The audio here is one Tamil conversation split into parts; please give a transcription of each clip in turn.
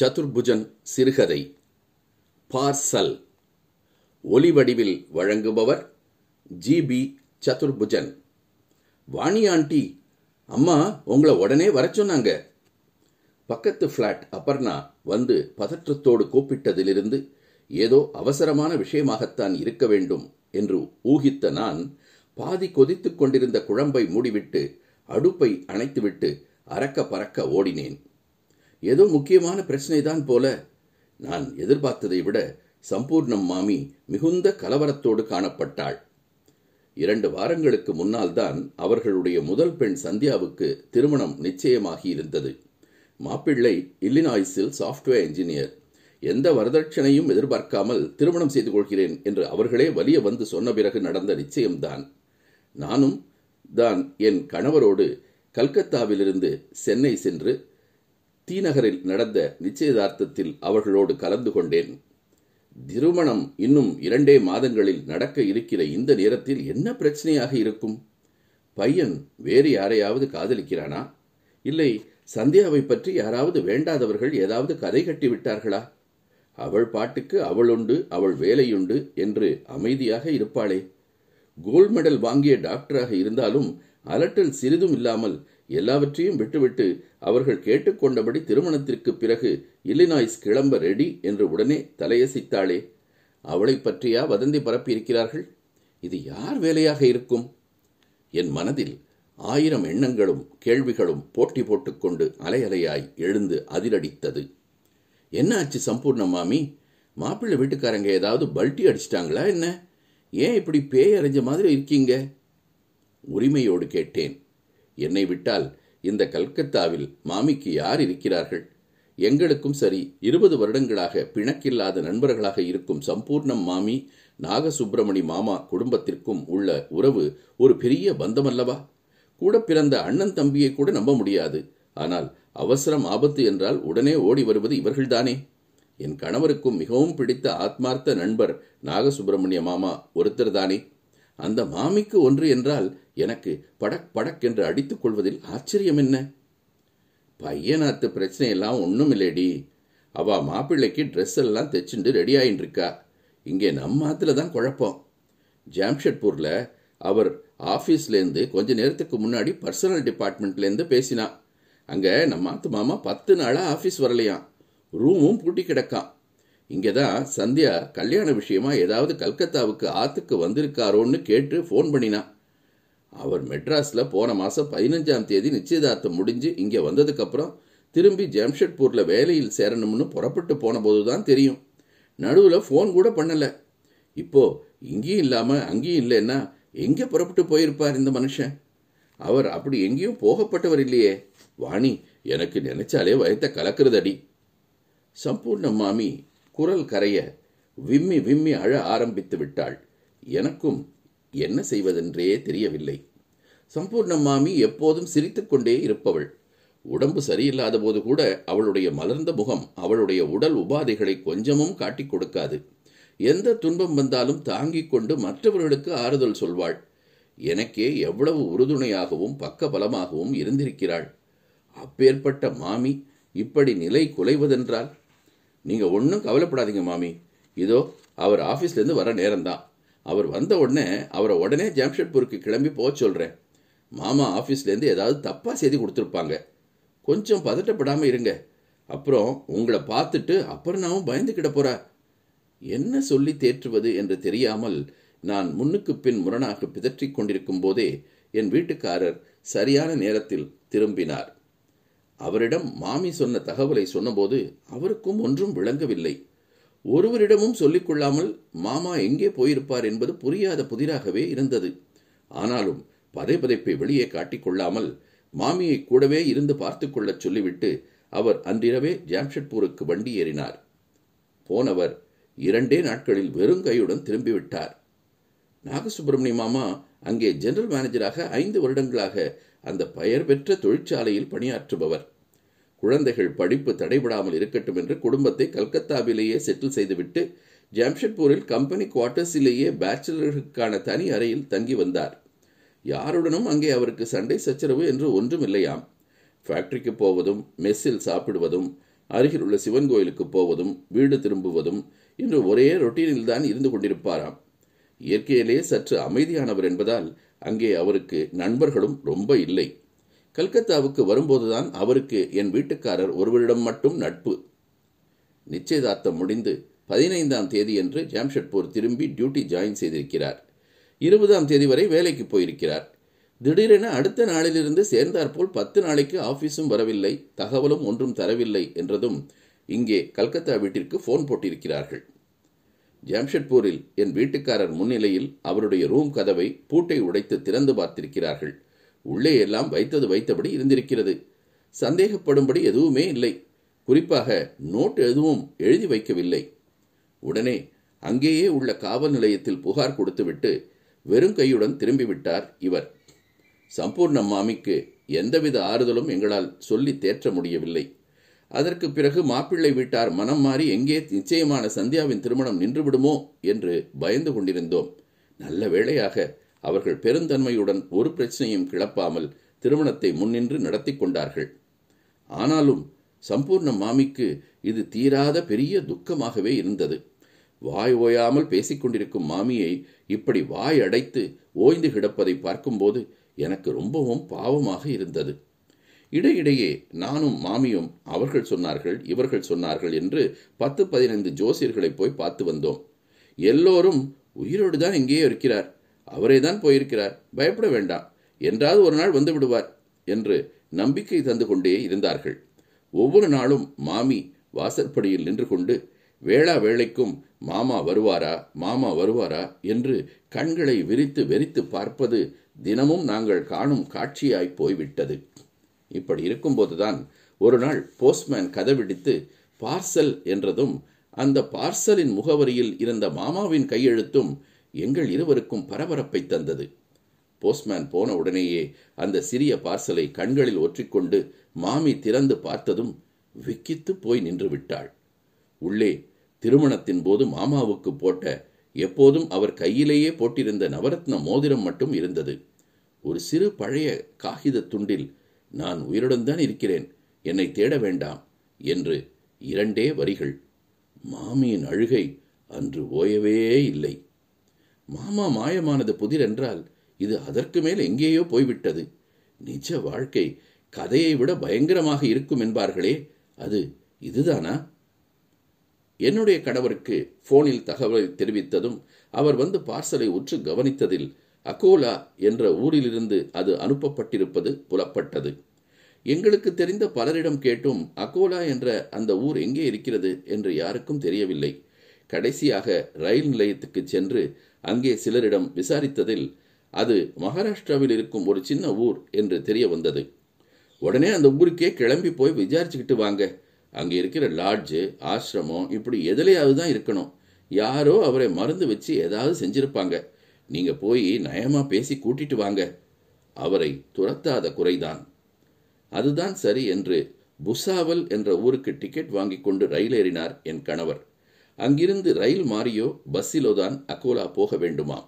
சதுர்புஜன் சிறுகதை. பார்சல். ஒலி வடிவில் வழங்குபவர் G. P. Chaturbhujan. Vani aunty அம்மா உங்களை உடனே வர சொன்னாங்க. பக்கத்து ஃப்ளாட் அபர்ணா வந்து பதற்றத்தோடு கூப்பிட்டதிலிருந்து ஏதோ அவசரமான விஷயமாகத்தான் இருக்க வேண்டும் என்று ஊகித்த நான் பாதி கொதித்துக் கொண்டிருந்த குழம்பை மூடிவிட்டு அடுப்பை அணைத்துவிட்டு அறக்க பறக்க ஓடினேன். ஏதோ முக்கியமான பிரச்சனை தான் போல. நான் எதிர்பார்த்ததை விட சம்பூர்ணம் மாமி மிகுந்த கலவரத்தோடு காணப்பட்டாள். இரண்டு வாரங்களுக்கு முன்னால் தான் அவர்களுடைய முதல் பெண் சந்தியாவுக்கு திருமணம் நிச்சயமாகி இருந்தது மாப்பிள்ளை இல்லினாய்ஸில் சாஃப்ட்வேர் என்ஜினியர். எந்த வரதட்சணையும் எதிர்பார்க்காமல் திருமணம் செய்து கொள்கிறேன் என்று அவர்களே வலிய வந்து சொன்ன பிறகு நடந்த நிச்சயம்தான். நானும் தான் என் கணவரோடு கல்கத்தாவிலிருந்து சென்னை சென்று தீநகரில் நடந்த நிச்சயதார்த்தத்தில் அவர்களோடு கலந்து கொண்டேன். திருமணம் இன்னும் இரண்டே மாதங்களில் நடக்க இருக்கிற இந்த நேரத்தில் என்ன பிரச்சனையாக இருக்கும்? பையன் வேறு யாரையாவது காதலிக்கிறானா? இல்லை சந்தியாவை பற்றி யாராவது வேண்டாதவர்கள் ஏதாவது கதை கட்டி விட்டார்களா? அவள் பாட்டுக்கு அவளுண்டு அவள் வேலையுண்டு என்று அமைதியாக இருப்பாளே. கோல்ட் மெடல் வாங்கிய டாக்டராக இருந்தாலும் அலட்டல் சிறிதும் இல்லாமல் எல்லாவற்றையும் விட்டுவிட்டு அவர்கள் கேட்டுக்கொண்டபடி திருமணத்திற்கு பிறகு இல்லினாய்ஸ் கிளம்ப ரெடி என்று உடனே தலையசித்தாளே அவளை பற்றியா வதந்தி பரப்பியிருக்கிறார்கள்? இது யார் வேலையாக இருக்கும்? என் மனதில் ஆயிரம் எண்ணங்களும் கேள்விகளும் போட்டி போட்டுக்கொண்டு அலையலையாய் எழுந்து அதிரடித்தது. என்ன ஆச்சு சம்பூர்ண மாமி? மாப்பிள்ளை வீட்டுக்காரங்க ஏதாவது பல்ட்டி அடிச்சிட்டாங்களா என்ன? ஏன் இப்படி பேய் அரைஞ்ச மாதிரி இருக்கீங்க? உரிமையோடு கேட்டேன். என்னை விட்டால் இந்த கல்கத்தாவில் மாமிக்கு யார் இருக்கிறார்கள்? எங்களுக்கும் சரி இருபது வருடங்களாக பிணக்கில்லாத நண்பர்களாக இருக்கும் சம்பூர்ணம் மாமி நாகசுப்பிரமணி மாமா குடும்பத்திற்கும் உள்ள உறவு ஒரு பெரிய பந்தமல்லவா? கூட பிறந்த அண்ணன் தம்பியை கூட நம்ப முடியாது. ஆனால் அவசரம் ஆபத்து என்றால் உடனே ஓடி வருவது இவர்கள்தானே? என் கணவருக்கும் மிகவும் பிடித்த ஆத்மார்த்த நண்பர் நாகசுப்பிரமணிய மாமா ஒருத்தர் தானே அந்த மாமிக்கு ஒன்று என்றால் எனக்கு படக் படக் என்று அடித்துக் கொள்வதில் ஆச்சரியம் என்ன பையனாத்து பிரச்சனையெல்லாம் ஒன்றும் இல்லைடி அவ மாப்பிள்ளைக்கு ட்ரெஸ் எல்லாம் தைச்சுண்டு ரெடி ஆயின்னு இருக்கா இங்கே நம்ம ஆத்துல தான் குழப்பம். ஜாம்ஷெட்பூரில் அவர் ஆஃபீஸ்லேருந்து கொஞ்ச நேரத்துக்கு முன்னாடி பர்சனல் டிபார்ட்மெண்ட்லேருந்து பேசினா. அங்கே நம்ம ஆத்து மாமா பத்து நாளாக ஆஃபீஸ் வரலையாம். ரூமும் பூட்டி கிடக்கான் இங்கே தான் சந்தியா கல்யாண விஷயமா ஏதாவது கல்கத்தாவுக்கு ஆத்துக்கு வந்திருக்காரோன்னு கேட்டு ஃபோன் பண்ணினான் அவர் மெட்ராஸில் போன மாதம் பதினஞ்சாம் தேதி நிச்சயதார்த்தம் முடிஞ்சு இங்கே வந்ததுக்கப்புறம் திரும்பி ஜாம்ஷெட்பூரில் வேலையில் சேரணும்னு புறப்பட்டு போன போது தான் தெரியும். நடுவில் ஃபோன் கூட பண்ணலை. இப்போ இங்கேயும் இல்லாமல் அங்கேயும் இல்லைன்னா எங்கே புறப்பட்டு போயிருப்பார் இந்த மனுஷன்? அவர் அப்படி எங்கேயும் போகப்பட்டவர் இல்லையே. வாணி எனக்கு நினைச்சாலே வயத்தை கலக்கிறதடி. சம்பூர்ண மாமி குரல் கரைய விம்மி விம்மி அழ ஆரம்பித்து விட்டாள். எனக்கும் என்ன செய்வதென்றே தெரியவில்லை. சம்பூர்ண மாமி எப்போதும் சிரித்துக்கொண்டே இருப்பவள். உடம்பு சரியில்லாத போது கூட அவளுடைய மலர்ந்த முகம் அவளுடைய உடல் உபாதைகளை கொஞ்சமும் காட்டிக் கொடுக்காது. எந்த துன்பம் வந்தாலும் தாங்கிக் கொண்டு மற்றவர்களுக்கு ஆறுதல் சொல்வாள். எனக்கே எவ்வளவு உறுதுணையாகவும் பக்க பலமாகவும் இருந்திருக்கிறாள். அப்பேற்பட்ட மாமி இப்படி நிலை குலைவதென்றால்? நீங்க ஒன்றும் கவலைப்படாதீங்க மாமி. இதோ அவர் ஆஃபீஸ்லேருந்து வர நேரம்தான். அவர் வந்த உடனே அவரை உடனே ஜாம்ஷெட்பூருக்கு கிளம்பி போக சொல்கிறேன் மாமா ஆஃபீஸ்லேருந்து ஏதாவது தப்பாக செய்தி கொடுத்துருப்பாங்க. கொஞ்சம் பதட்டப்படாமல் இருங்க. அப்புறம் உங்களை பார்த்துட்டு அப்புறம் பயந்துக்கிட போறா. என்ன சொல்லி தேற்றுவது என்று தெரியாமல் நான் முன்னுக்கு பின் முரணாக பிதற்றிக் கொண்டிருக்கும் போதே என் வீட்டுக்காரர் சரியான நேரத்தில் திரும்பினார். அவரிடம் மாமி சொன்ன தகவலை சொன்னபோது அவருக்கும் ஒன்றும் விளங்கவில்லை. ஒருவரிடமும் சொல்லிக் கொள்ளாமல் மாமா எங்கே போயிருப்பார் என்பது புரியாத புதிராகவே இருந்தது. ஆனாலும் பதை பதைப்பை வெளியே காட்டிக்கொள்ளாமல் மாமியை கூடவே இருந்து பார்த்து கொள்ளச் சொல்லிவிட்டு அவர் அன்றிரவே ஜாம்ஷெட்பூருக்கு வண்டி ஏறினார். போனவர் இரண்டே நாட்களில் வெறுங்கையுடன் திரும்பிவிட்டார். நாகசுப்பிரமணிய மாமா அங்கே ஜெனரல் மேனேஜராக ஐந்து வருடங்களாக அந்த பெயர் பெற்ற தொழிற்சாலையில் பணியாற்றுபவர். குழந்தைகள் படிப்பு தடைபடாமல் இருக்கட்டும் என்று குடும்பத்தை கல்கத்தாவிலேயே செட்டில் செய்துவிட்டு ஜாம்ஷெட்பூரில் கம்பெனி குவார்ட்டர்ஸிலேயே பேச்சுலர்களுக்கான தனி அறையில் தங்கி வந்தார். யாருடனும் அங்கே அவருக்கு சண்டை சச்சரவு என்று ஒன்றும் இல்லையாம் ஃபேக்டரிக்கு போவதும் மெஸ்ஸில் சாப்பிடுவதும் அருகில் உள்ள சிவன் கோயிலுக்கு போவதும் வீடு திரும்புவதும் இன்று ஒரே ரொட்டீனில் தான் இருந்து கொண்டிருப்பாராம். இயற்கையிலே சற்று அமைதியானவர் என்பதால் அங்கே அவருக்கு நண்பர்களும் ரொம்ப இல்லை. கல்கத்தாவுக்கு வரும்போதுதான் அவருக்கு என் வீட்டுக்காரர் ஒருவரிடம் மட்டும் நட்பு. நிச்சயதார்த்தம் முடிந்து பதினைந்தாம் தேதியன்று ஜாம்ஷெட்பூர் திரும்பி டியூட்டி ஜாயின் செய்திருக்கிறார். இருபதாம் தேதி வரை வேலைக்கு போயிருக்கிறார். திடீரென அடுத்த நாளிலிருந்து சேர்ந்தாற்போல் பத்து நாளைக்கு ஆபீஸும் வரவில்லை தகவலும் ஒன்றும் தரவில்லை என்றதும் இங்கே கல்கத்தா வீட்டிற்கு போன் போட்டிருக்கிறார்கள். ஜாம்ஷெட்பூரில் என் வீட்டுக்காரர் முன்னிலையில் அவருடைய ரூம் கதவை பூட்டை உடைத்து திறந்து பார்த்திருக்கிறார்கள். உள்ளே எல்லாம் வைத்தது வைத்தபடி இருந்திருக்கிறது. சந்தேகப்படும்படி எதுவுமே இல்லை. குறிப்பாக நோட் எதுவும் எழுதி வைக்கவில்லை. உடனே அங்கேயே உள்ள காவல் நிலையத்தில் புகார் கொடுத்துவிட்டு வெறும் கையுடன் திரும்பிவிட்டார் இவர். சம்பூர்ண மாமிக்கு எந்தவித ஆறுதலும் எங்களால் சொல்லி தேற்ற முடியவில்லை. அதற்கு பிறகு மாப்பிள்ளை வீட்டார் மனம் மாறி எங்கே நிச்சயமான சந்தியாவின் திருமணம் நின்றுவிடுமோ என்று பயந்து கொண்டிருந்தோம். நல்ல வேளையாக அவர்கள் பெருந்தன்மையுடன் ஒரு பிரச்சனையும் கிளப்பாமல் திருமணத்தை முன்னின்று நடத்தி கொண்டார்கள். ஆனாலும் சம்பூர்ண மாமிக்கு இது தீராத பெரிய துக்கமாகவே இருந்தது. வாய் ஓயாமல் பேசிக்கொண்டிருக்கும் மாமியை இப்படி வாய் அடைத்து ஓய்ந்து கிடப்பதை பார்க்கும்போது எனக்கு ரொம்பவும் பாவமாக இருந்தது. இடையிடையே நானும் மாமியும் அவர்கள் சொன்னார்கள் இவர்கள் சொன்னார்கள் என்று பத்து பதினைந்து ஜோசியர்களை போய் பார்த்து வந்தோம். எல்லோரும் உயிரோடு தான் எங்கேயோ இருக்கிறார். அவரே தான் போயிருக்கிறார். பயப்பட வேண்டாம். என்றாவது ஒரு நாள் வந்து விடுவார் என்று நம்பிக்கை தந்து கொண்டே இருந்தார்கள். ஒவ்வொரு நாளும் மாமி வாசற்படியில் நின்று கொண்டு வேளா வேளைக்கும் மாமா வருவாரா? மாமா வருவாரா? என்று கண்களை விரித்து வெறித்து பார்ப்பது தினமும் நாங்கள் காணும் காட்சியாய் போய்விட்டது. இப்படி இருக்கும்போதுதான் ஒரு நாள் போஸ்ட்மேன் கதவிடித்து பார்சல் என்றதும் அந்த பார்சலின் முகவரியில் இருந்த மாமாவின் கையெழுத்தும் எங்கள் இருவருக்கும் பரபரப்பை தந்தது. போஸ்ட்மேன் போன உடனேயே அந்த சிறிய பார்சலை கண்களில் ஒற்றிக்கொண்டு மாமி திறந்து பார்த்ததும் விக்கித்து போய் நின்று விட்டாள். உள்ளே திருமணத்தின் போது மாமாவுக்கு போட்ட எப்போதும் அவர் கையிலேயே போட்டிருந்த நவரத்ன மோதிரம் மட்டும் இருந்தது. ஒரு சிறு பழைய காகித துண்டில் நான் உயிருடன் தான் இருக்கிறேன் என்னை தேட வேண்டாம் என்று இரண்டே வரிகள். மாமியின் அழுகை அன்று ஓயவே இல்லை. மாமா மாயமானது புதிரென்றால் இது அதற்கு மேல் எங்கேயோ போய்விட்டது. நிஜ வாழ்க்கை கதையை விட பயங்கரமாக இருக்கும் என்பார்களே அது இதுதானா? என்னுடைய கணவருக்கு போனில் தகவலை தெரிவித்ததும் அவர் வந்து பார்சலை உற்று கவனித்ததில் அகோலா என்ற ஊரிலிருந்து அது அனுப்பப்பட்டிருப்பது புலப்பட்டது. எங்களுக்கு தெரிந்த பலரிடம் கேட்டும் அகோலா என்ற அந்த ஊர் எங்கே இருக்கிறது என்று யாருக்கும் தெரியவில்லை. கடைசியாக ரயில் நிலையத்துக்கு சென்று அங்கே சிலரிடம் விசாரித்ததில் அது மகாராஷ்டிராவில் இருக்கும் ஒரு சின்ன ஊர் என்று தெரிய வந்தது. உடனே அந்த ஊருக்கே கிளம்பி போய் விசாரிச்சுக்கிட்டு வாங்க. அங்கே இருக்கிற லாட்ஜு ஆசிரமம் இப்படி எதுலையாவது தான் இருக்கணும். யாரோ அவரை மருந்து வச்சு ஏதாவது செஞ்சிருப்பாங்க. நீங்க போய் நயமா பேசி கூட்டிட்டு வாங்க. அவரை துரத்தாத குறைதான். அதுதான் சரி என்று புசாவல் என்ற ஊருக்கு டிக்கெட் வாங்கி கொண்டு ரயில் ஏறினார் என் கணவர். அங்கிருந்து ரயில் மாறியோ பஸ்ஸிலோ தான் அகோலா போக வேண்டுமா?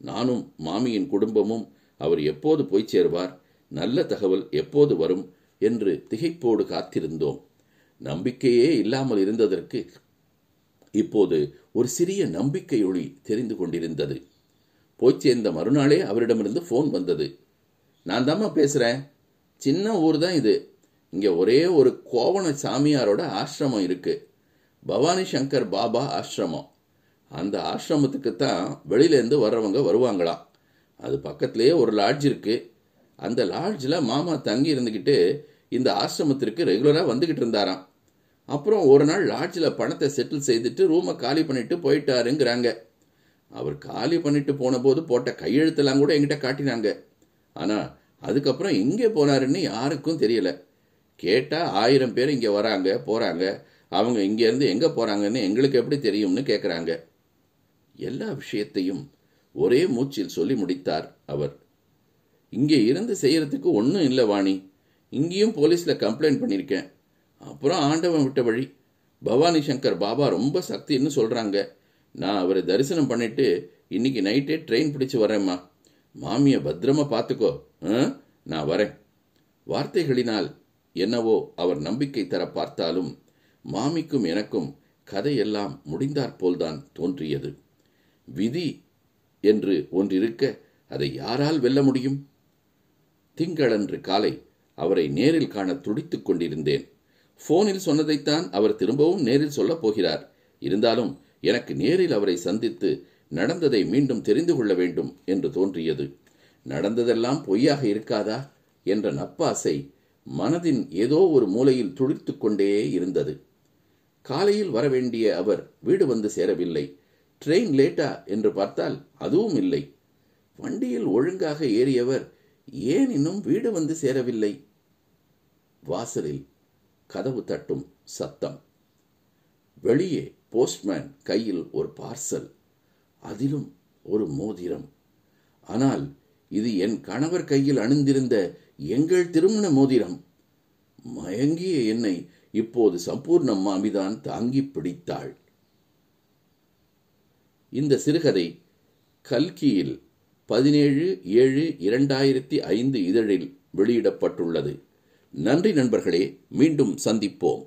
நானும் மாமியின் குடும்பமும் அவர் எப்போது போய் சேர்வார் நல்ல தகவல் எப்போது வரும் என்று திகைப்போடு காத்திருந்தோம். நம்பிக்கையே இல்லாமல் இருந்ததற்கு இப்போது ஒரு சிறிய நம்பிக்கை ஒளி தெரிந்து கொண்டிருந்தது. போய் சேர்ந்த மறுநாளே அவரிடமிருந்து ஃபோன் வந்தது. நான் தாம்மா பேசுகிறேன் சின்ன ஊர் தான் இது. இங்கே ஒரே ஒரு கோவண சாமியாரோட ஆசிரமம் இருக்கு. பவானி சங்கர் பாபா ஆசிரமம். அந்த ஆசிரமத்துக்கு தான் வெளியிலேருந்து வர்றவங்க வருவாங்களாம். அது பக்கத்துலேயே ஒரு லாட்ஜ் இருக்கு. அந்த லாட்ஜில் மாமா தங்கி இருந்துக்கிட்டு இந்த ஆசிரமத்திற்கு ரெகுலராக வந்துக்கிட்டு இருந்தாராம். அப்புறம் ஒரு நாள் லாட்ஜில் பணத்தை செட்டில் செய்துட்டு ரூமை காலி பண்ணிட்டு போயிட்டாருங்கிறாங்க. அவர் காலி பண்ணிட்டு போன போது போட்ட கையெழுத்தெல்லாம் கூட எங்கிட்ட காட்டினாங்க. ஆனால் அதுக்கப்புறம் எங்கே போனாருன்னு யாருக்கும் தெரியல. கேட்டால் ஆயிரம் பேர் இங்கே வராங்க போகிறாங்க அவங்க இங்கேருந்து எங்கே போகிறாங்கன்னு எங்களுக்கு எப்படி தெரியும்னு கேட்குறாங்க எல்லா விஷயத்தையும் ஒரே மூச்சில் சொல்லி முடித்தார் அவர். இங்கே இருந்து செய்யறதுக்கு ஒன்றும் இல்லை வாணி. இங்கேயும் போலீஸில் கம்ப்ளைண்ட் பண்ணியிருக்கேன் அப்புறம் ஆண்டவன் விட்ட வழி. பவானி சங்கர் பாபா ரொம்ப சக்தின்னு சொல்கிறாங்க நான் அவரை தரிசனம் பண்ணிட்டு இன்னைக்கு நைட்டே ட்ரெயின் பிடிச்சு வரேம்மா. மாமியை பத்திரமா பார்த்துக்கோ ஆ? நான் வரேன். வார்த்தைகளினால் என்னவோ அவர் நம்பிக்கை தர பார்த்தாலும் மாமிக்கும் எனக்கும் கதையெல்லாம் முடிந்தாற்போல்தான் தோன்றியது. விதி என்று ஒன்றிருக்க அதை யாரால் வெல்ல முடியும்? திங்களன்று காலை அவரை நேரில் காண துடித்துக் கொண்டிருந்தேன். போனில் சொன்னதைத்தான் அவர் திரும்பவும் நேரில் சொல்லப் போகிறார். இருந்தாலும் எனக்கு நேரில் அவரை சந்தித்து நடந்ததை மீண்டும் தெரிந்து கொள்ள வேண்டும் என்று தோன்றியது. நடந்ததெல்லாம் பொய்யாக இருக்காதா? என்ற நப்பாசை மனதின் ஏதோ ஒரு மூலையில் துடித்துக் கொண்டே இருந்தது. காலையில் வரவேண்டிய அவர் வீடு வந்து சேரவில்லை. ட்ரெயின் லேட்டா என்று பார்த்தால் அதுவும் இல்லை. வண்டியில் ஒழுங்காக ஏறியவர் ஏன் இன்னும் வீடு வந்து சேரவில்லை? வாசலில் கதவு தட்டும் சத்தம். வெளியே போஸ்ட்மேன் கையில் ஒரு பார்சல் அதிலும் ஒரு மோதிரம். ஆனால் இது என் கணவர் கையில் அணிந்திருந்த எங்கள் திருமண மோதிரம். மயங்கிய என்னை இப்போது சம்பூர்ணம் மாமிதான் தாங்கி பிடித்தாள். இந்த சிறுகதை கல்கியில் பதினேழு ஏழு இரண்டாயிரத்தி ஐந்து இதழில் வெளியிடப்பட்டுள்ளது. நன்றி நண்பர்களே மீண்டும் சந்திப்போம்.